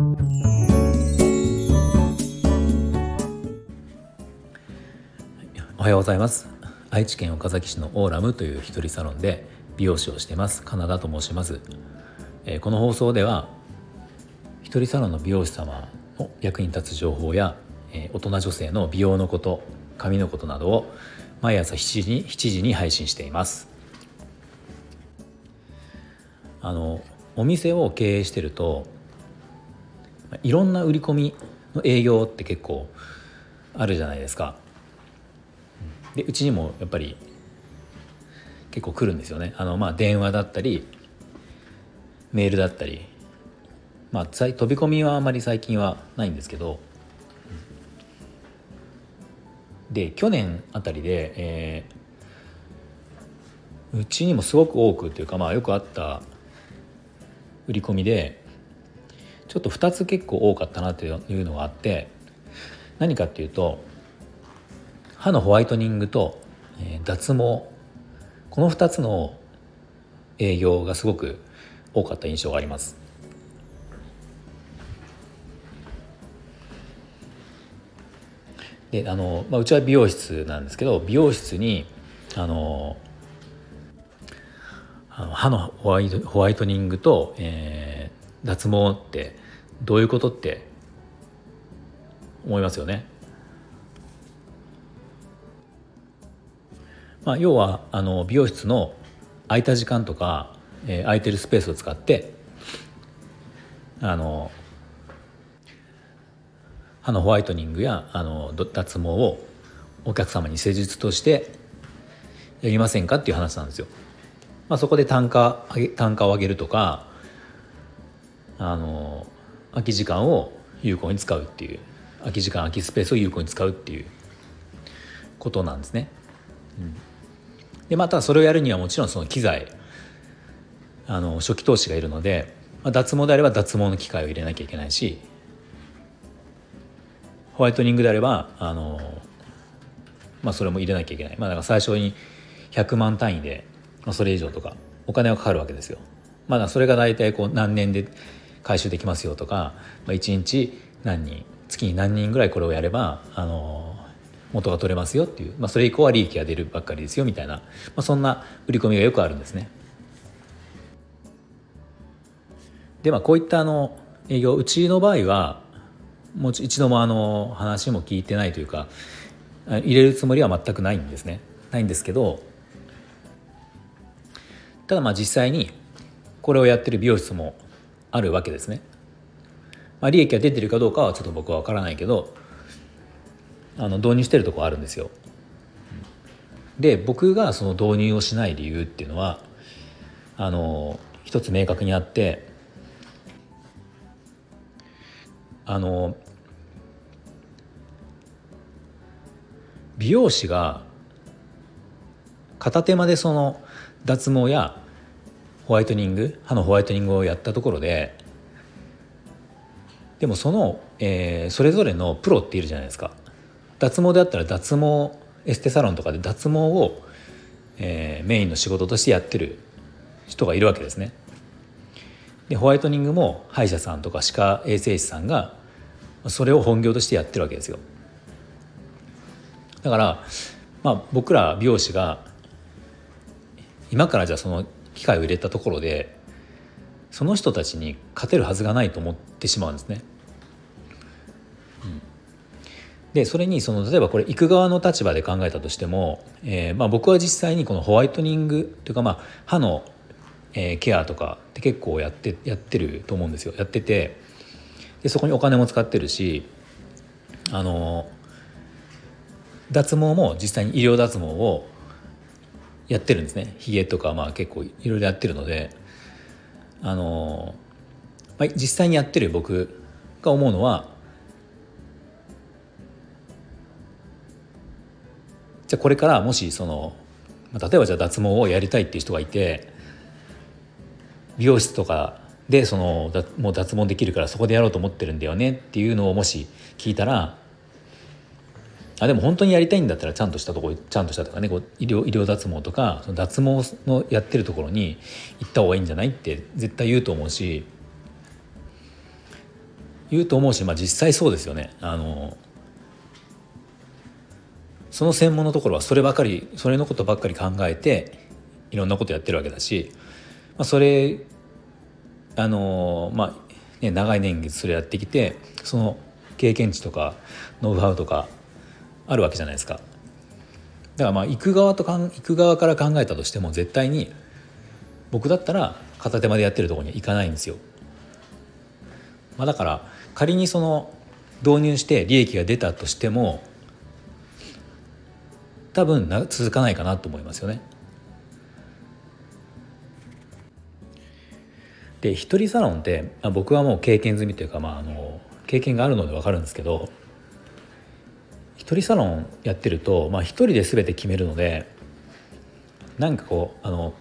おはようございます。愛知県岡崎市のオーラムという一人サロンで美容師をしてますカナダと申します、えー、この放送では一人サロンの美容師様の役に立つ情報や、えー、大人女性の美容のこと髪のことなどを毎朝7時に ,7 時に配信しています。あのお店を経営してるといろんな売り込みの営業って結構あるじゃないですか。でうちにもやっぱり結構来るんですよね。あのまあ電話だったりメールだったりまあ飛び込みはあまり最近はないんですけどで去年あたりで、えー、うちにもすごく多くっていうかまあよくあった売り込みでちょっと2つ結構多かったなというのがあって何かっていうと歯のホワイトニングと、え、脱毛この2つの営業がすごく多かった印象があります。であの、まあ、うちは美容室なんですけど美容室にあの歯のホワイトホワイトニングと、えー、脱毛ってどういうことって思いますよね。まあ、要はあの美容室の空いた時間とか、えー、空いてるスペースを使ってあの歯のホワイトニングやあの脱毛をお客様に施術としてやりませんかっていう話なんですよ。まあ、そこで単価単価を上げるとかあの空き時間を有効に使うっていう空き時間空きスペースを有効に使うっていうことなんですね。うん、でまたそれをやるにはもちろんその機材あの初期投資がいるので、まあ、脱毛であれば脱毛の機械を入れなきゃいけないしホワイトニングであればあの、まあ、それも入れなきゃいけない、まあ、だから最初に100万単位でまあ、それ以上とかお金がかかるわけですよ。まあ、それが大体こう何年で回収できますよとか、まあ、1日何人月に何人ぐらいこれをやればあの元が取れますよっていう、まあ、それ以降は利益が出るばっかりですよみたいな、まあ、そんな売り込みがよくあるんですね。でまあこういったあの営業うちの場合はもう一度もあの話も聞いてないというか入れるつもりは全くないんですね。ないんですけどただまあ実際にこれをやってる美容室もあるわけですね。まあ、利益が出てるかどうかはちょっと僕は分からないけどあの導入してるとこあるんですよ。で僕がその導入をしない理由っていうのはあの一つ明確にあってあの美容師が片手間でその脱毛やホワイトニング歯のホワイトニングをやったところででもその、えー、それぞれのプロっているじゃないですか。脱毛であったら脱毛エステサロンとかで脱毛を、えー、メインの仕事としてやってる人がいるわけですね。でホワイトニングも歯医者さんとか歯科衛生士さんがそれを本業としてやってるわけですよ。だから、まあ、僕ら美容師が今からじゃあその機械を入れたところでその人たちに勝てるはずがないと思ってしまうんですね。うん、でそれにその例えばこれ行く側の立場で考えたとしても、えー、まあ、僕は実際にこのホワイトニングというかまあ歯の、えー、ケアとかって結構やってやってると思うんですよやっててでそこにお金も使ってるしあの脱毛も実際に医療脱毛をやってるんですね。ひげとかまあ結構いろいろやってるので。あの、まあ、実際にやってる僕が思うのはじゃあこれからもしその例えばじゃあ脱毛をやりたいっていう人がいて美容室とかでそのもう脱毛できるからそこでやろうと思ってるんだよねっていうのをもし聞いたらあでも本当にやりたいんだったらちゃんとしたとこちゃんとしたとかねこう医療医療脱毛とかその脱毛のやってるところに行った方がいいんじゃないって絶対言うと思うし言うと思うし、まあ、実際そうですよね。あのその専門のところはそればかりそれのことばっかり考えていろんなことやってるわけだし、まあ、それあのまあね長い年月それやってきてその経験値とかノウハウとかあるわけじゃないですか。だからまあ行く側とかん行く側から考えたとしても絶対に僕だったら片手間でやってるとこには行かないんですよ。まあ、だから仮にその導入して利益が出たとしても多分な続かないかなと思いますよね。で一人サロンって、まあ、僕はもう経験済みというか、まあ、あの経験があるので分かるんですけど人サロンやってると、まあ、一人で全て決めるのでなんかこうあの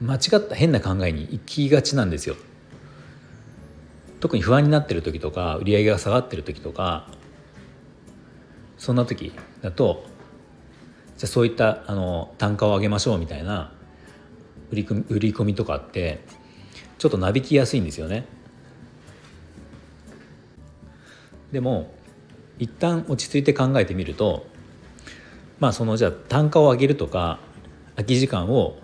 間違った変な考えに行きがちなんですよ。特に不安になってる時とか売り上げが下がってる時とかそんな時だとじゃあそういったあの単価を上げましょうみたいな売り売り込みとかってちょっとなびきやすいんですよね。でも一旦落ち着いて考えてみるとまあそのじゃあ単価を上げるとか空き時間を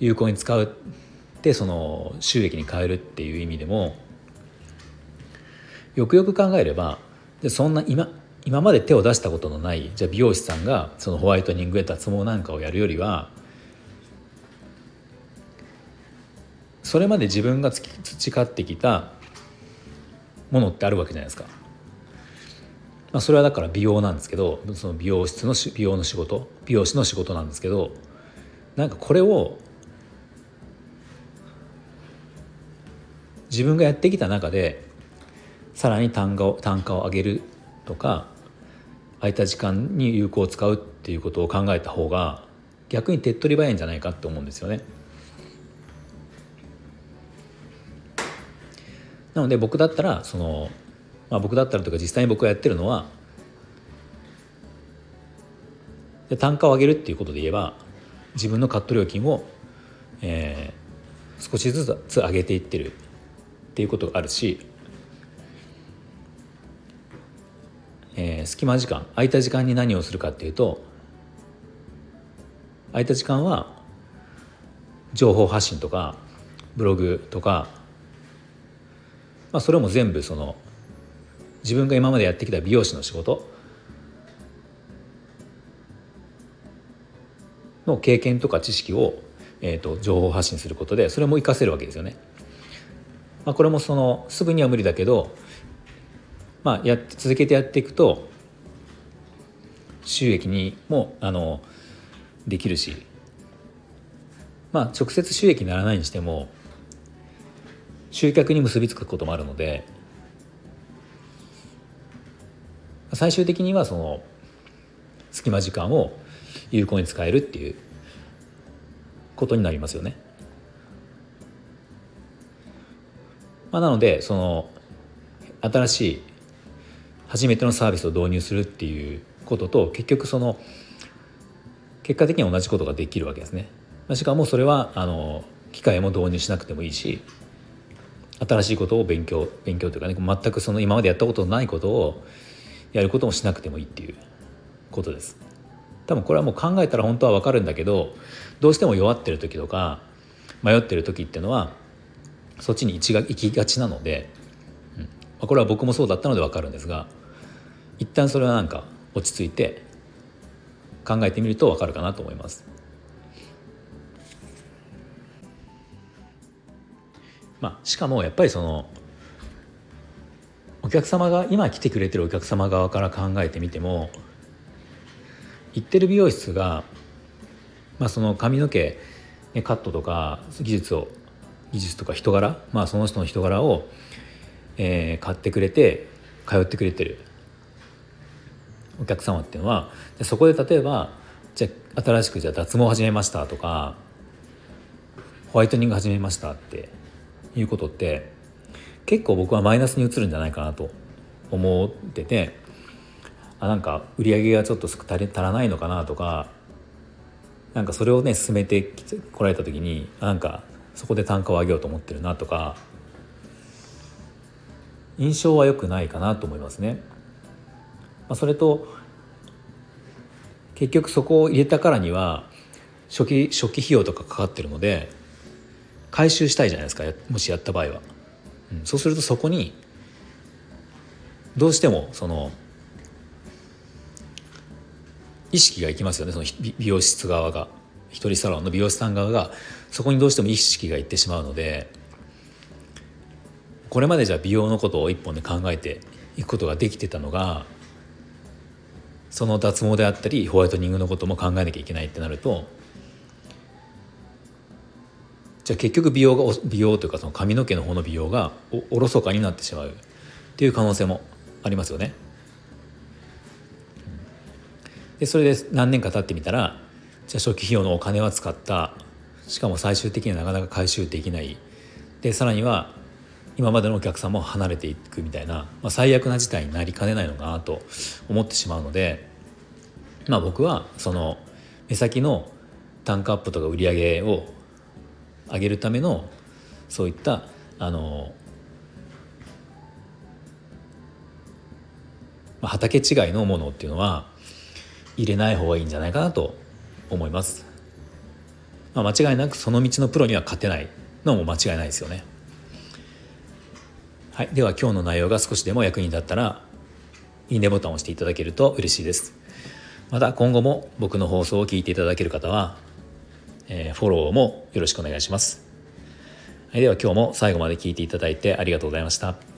有効に使うってその収益に変えるっていう意味でもよくよく考えればそんな今今まで手を出したことのないじゃあ美容師さんがそのホワイトニングや脱毛なんかをやるよりはそれまで自分が培ってきたものってあるわけじゃないですか。まあ、それはだから美容なんですけどその美容室の美容の仕事美容師の仕事なんですけどなんかこれを自分がやってきた中でさらに単価を単価を上げるとか空いた時間に有効を使うっていうことを考えた方が逆に手っ取り早いんじゃないかって思うんですよね。なので僕だったらその、まあ、僕だったらというか実際に僕がやってるのは単価を上げるっていうことで言えば自分のカット料金を、えー、少しずつ上げていってるっていうことがあるし、えー、隙間時間空いた時間に何をするかっていうと空いた時間は情報発信とかブログとか、まあ、それも全部その自分が今までやってきた美容師の仕事？の経験とか知識を、えーと情報発信することでそれも活かせるわけですよね。まあ、これもそのすぐには無理だけど、まあ、や続けてやっていくと収益にもあのできるし、まあ、直接収益にならないにしても集客に結びつくこともあるので最終的にはその隙間時間を有効に使えるっていうことになりますよね。まあ、なのでその新しい初めてのサービスを導入するっていうことと結局その結果的には同じことができるわけですね。しかもそれはあの機械も導入しなくてもいいし新しいことを勉強勉強というかね全くその今までやったことのないことをやることもしなくてもいいっていうことです。多分これはもう考えたら本当は分かるんだけどどうしても弱ってる時とか迷ってる時っていうのはそっちに行きがちなので、うんまあ、これは僕もそうだったので分かるんですが一旦それはなんか落ち着いて考えてみると分かるかなと思います。まあ、しかもやっぱりそのお客様が今来てくれてるお客様側から考えてみても行ってる美容室が、まあ、その髪の毛、カットとか技術を技術とか人柄、まあ、その人の人柄を、えー、買ってくれて通ってくれてる。お客様っていうのはそこで例えばじゃ新しくじゃ脱毛始めましたとかホワイトニング始めましたっていうことって結構僕はマイナスに移るんじゃないかなと思っててあなんか売り上げがちょっと足らないのかなとかなんかそれをね進めてこられた時になんかそこで単価を上げようと思ってるなとか印象は良くないかなと思いますね。まあ、それと結局そこを入れたからには初期初期費用とかかかってるので回収したいじゃないですかもしやった場合は、うん、そうするとそこにどうしてもその意識がいきますよね。その美容室側が。一人サロンの美容師さん側がそこにどうしても意識がいってしまうのでこれまでじゃ美容のことを一本で考えていくことができてたのがその脱毛であったりホワイトニングのことも考えなきゃいけないってなるとじゃあ結局美容が美容というかその髪の毛の方の美容がおろそかになってしまう。っていう可能性もありますよね。でそれで何年か経ってみたらじゃあ初期費用のお金は使った。しかも最終的にはなかなか回収できない。でさらには今までのお客さんも離れていくみたいな、まあ、最悪な事態になりかねないのかなと思ってしまうので、まあ、僕はその目先の単価アップとか売り上げを上げるためのそういったあの、まあ、畑違いのものっていうのは入れない方がいいんじゃないかなと思います。まあ、間違いなくその道のプロには勝てないのも間違いないですよね。はい、では今日の内容が少しでも役に立ったらいいねボタンを押していただけると嬉しいですまた今後も僕の放送を聞いていただける方は、え、フォローもよろしくお願いします、はい、では今日も最後まで聞いていただいてありがとうございました。